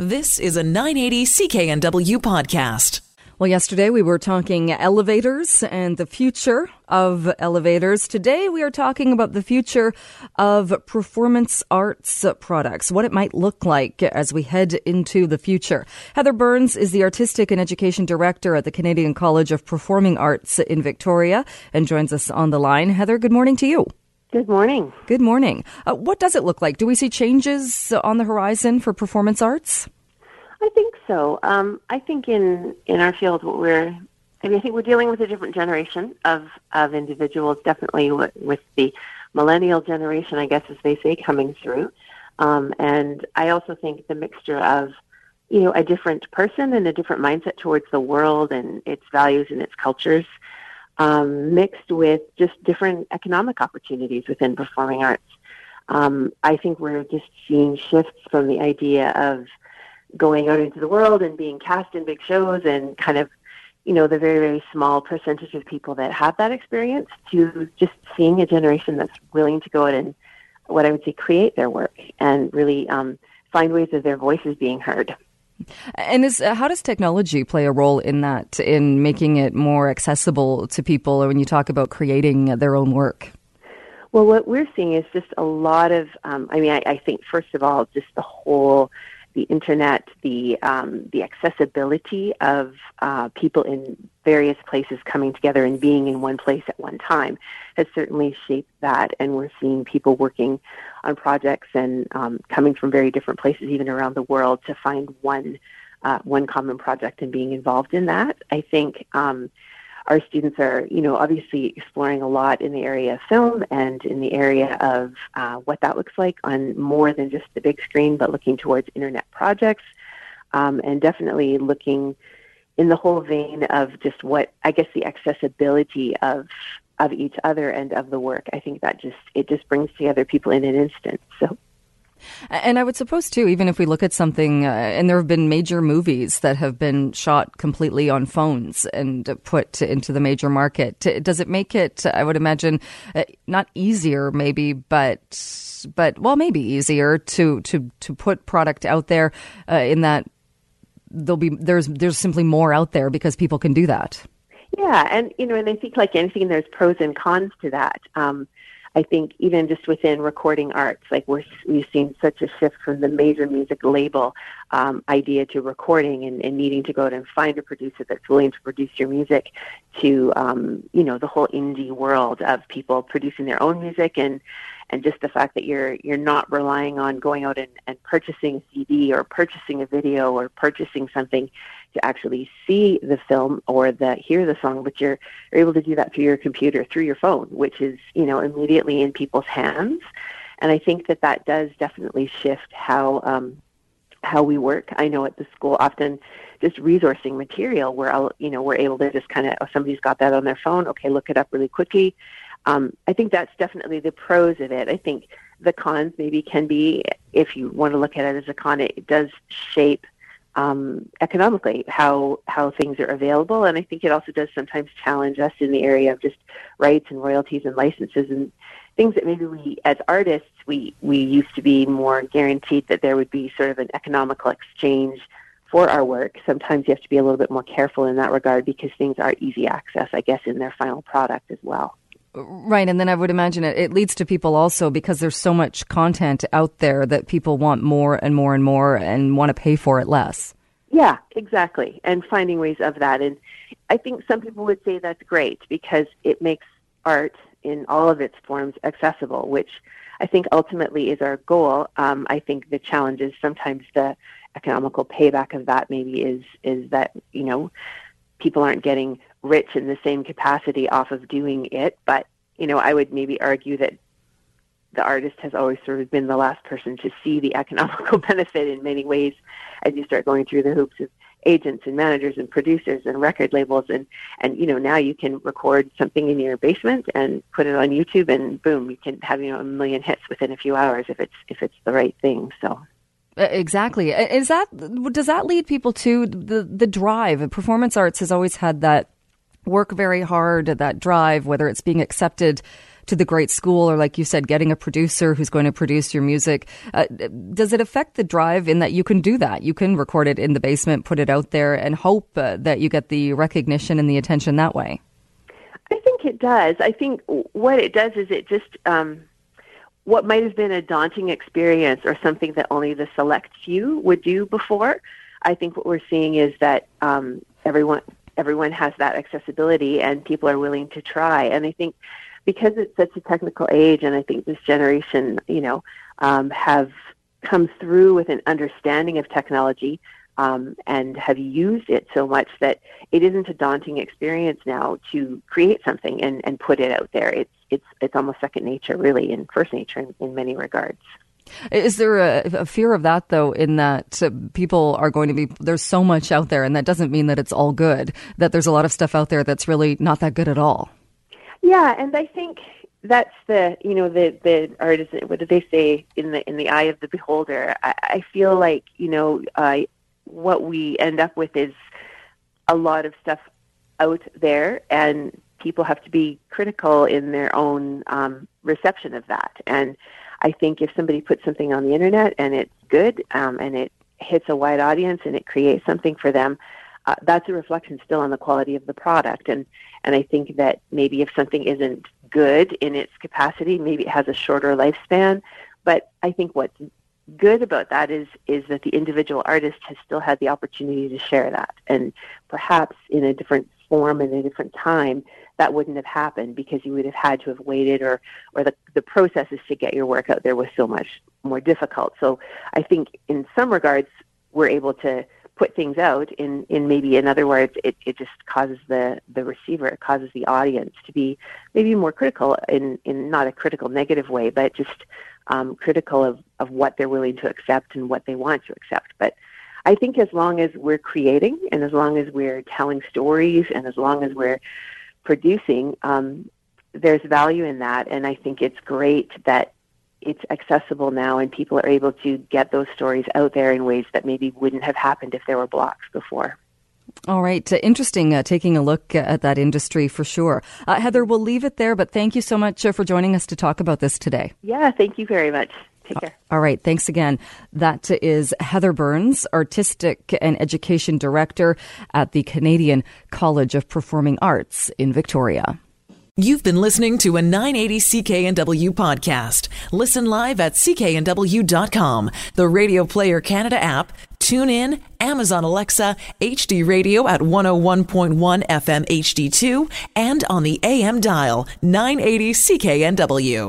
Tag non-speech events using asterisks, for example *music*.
This is a 980 CKNW podcast. Well, yesterday we were talking elevators and the future of elevators. Today we are talking about the future of performance arts products, what it might look like as we head into the future. Heather Burns is the Artistic and Education Director at the Canadian College of Performing Arts in Victoria and joins us on the line. Heather, good morning to you. Good morning. Good morning. Uh, what does it look like? Do we see changes on the horizon for performance arts? I think so. Um, I think in in our field, what we're I mean, I think we're dealing with a different generation of of individuals. Definitely with, with the millennial generation, I guess, as they say, coming through. Um, and I also think the mixture of you know a different person and a different mindset towards the world and its values and its cultures um, mixed with just different economic opportunities within performing arts. Um, I think we're just seeing shifts from the idea of going out into the world and being cast in big shows and kind of, you know, the very, very small percentage of people that have that experience to just seeing a generation that's willing to go out and what I would say create their work and really um, find ways of their voices being heard. And is, uh, how does technology play a role in that, in making it more accessible to people when you talk about creating their own work? Well, what we're seeing is just a lot of, um, I mean, I, I think, first of all, just the whole the internet, the um, the accessibility of uh, people in various places coming together and being in one place at one time has certainly shaped that. And we're seeing people working on projects and um, coming from very different places, even around the world, to find one uh, one common project and being involved in that. I think. Um, our students are, you know, obviously exploring a lot in the area of film and in the area of uh, what that looks like on more than just the big screen, but looking towards internet projects um, and definitely looking in the whole vein of just what I guess the accessibility of of each other and of the work. I think that just it just brings together people in an instant. So and I would suppose too, even if we look at something, uh, and there have been major movies that have been shot completely on phones and put into the major market. Does it make it? I would imagine uh, not easier, maybe, but but well, maybe easier to to to put product out there uh, in that there'll be there's there's simply more out there because people can do that. Yeah, and you know, and I think like anything, there's pros and cons to that. Um, I think even just within recording arts, like we're, we've seen such a shift from the major music label um, idea to recording and, and needing to go out and find a producer that's willing to produce your music to, um, you know, the whole indie world of people producing their own music and, and just the fact that you're you're not relying on going out and, and purchasing a CD or purchasing a video or purchasing something to actually see the film or the hear the song, but you're, you're able to do that through your computer, through your phone, which is you know immediately in people's hands. And I think that that does definitely shift how um, how we work. I know at the school often just resourcing material where I'll, you know we're able to just kind of oh, somebody's got that on their phone. Okay, look it up really quickly. Um, I think that's definitely the pros of it. I think the cons maybe can be if you want to look at it as a con, it does shape um, economically how how things are available, and I think it also does sometimes challenge us in the area of just rights and royalties and licenses and things that maybe we as artists we we used to be more guaranteed that there would be sort of an economical exchange for our work. Sometimes you have to be a little bit more careful in that regard because things are easy access, I guess, in their final product as well. Right, and then I would imagine it, it leads to people also because there's so much content out there that people want more and more and more and want to pay for it less. Yeah, exactly. And finding ways of that. And I think some people would say that's great because it makes art in all of its forms accessible, which I think ultimately is our goal. Um, I think the challenge is sometimes the economical payback of that maybe is is that you know people aren't getting rich in the same capacity off of doing it. But, you know, I would maybe argue that the artist has always sort of been the last person to see the *laughs* economical benefit in many ways as you start going through the hoops of agents and managers and producers and record labels and and you know now you can record something in your basement and put it on YouTube and boom you can have you know a million hits within a few hours if it's if it's the right thing so uh, Exactly. Is that does that lead people to the the drive? Performance arts has always had that work very hard, at that drive, whether it's being accepted to the great school, or like you said, getting a producer who's going to produce your music. Uh, does it affect the drive in that you can do that? You can record it in the basement, put it out there, and hope uh, that you get the recognition and the attention that way. I think it does. I think what it does is it just um, what might have been a daunting experience or something that only the select few would do before. I think what we're seeing is that um, everyone everyone has that accessibility and people are willing to try. And I think because it's such a technical age, and I think this generation, you know, um, have come through with an understanding of technology um, and have used it so much that it isn't a daunting experience now to create something and, and put it out there. It's it's it's almost second nature, really, and first nature in, in many regards. Is there a, a, fear of that though, in that people are going to be, there's so much out there, and that doesn't mean that it's all good, that there's a lot of stuff out there that's really not that good at all? Yeah, and I think that's the, you know, the, the artist, what do they say, in the, in the eye of the beholder. I, I feel like, you know, what we end up with is a lot of stuff out there, and people have to be critical in their own um, reception of that. And I think if somebody puts something on the internet and it's good um, and it hits a wide audience and it creates something for them, uh, that's a reflection still on the quality of the product. And and I think that maybe if something isn't good in its capacity, maybe it has a shorter lifespan. But I think what's good about that is is that the individual artist has still had the opportunity to share that, and perhaps in a different form and a different time, that wouldn't have happened because you would have had to have waited or or the the processes to get your work out there was so much more difficult. So I think in some regards we're able to put things out in, in maybe in other words it, it just causes the, the receiver, it causes the audience to be maybe more critical in, in not a critical negative way, but just um, critical of, of what they're willing to accept and what they want to accept. But I think as long as we're creating and as long as we're telling stories and as long as we're producing, um, there's value in that. And I think it's great that it's accessible now and people are able to get those stories out there in ways that maybe wouldn't have happened if there were blocks before. All right. Uh, interesting uh, taking a look at that industry for sure. Uh, Heather, we'll leave it there, but thank you so much uh, for joining us to talk about this today. Yeah, thank you very much. Take care. All right. Thanks again. That is Heather Burns, Artistic and Education Director at the Canadian College of Performing Arts in Victoria. You've been listening to a 980 CKNW podcast. Listen live at cknw.com, the Radio Player Canada app, TuneIn, Amazon Alexa, HD Radio at 101.1 FM HD2, and on the AM dial 980 CKNW.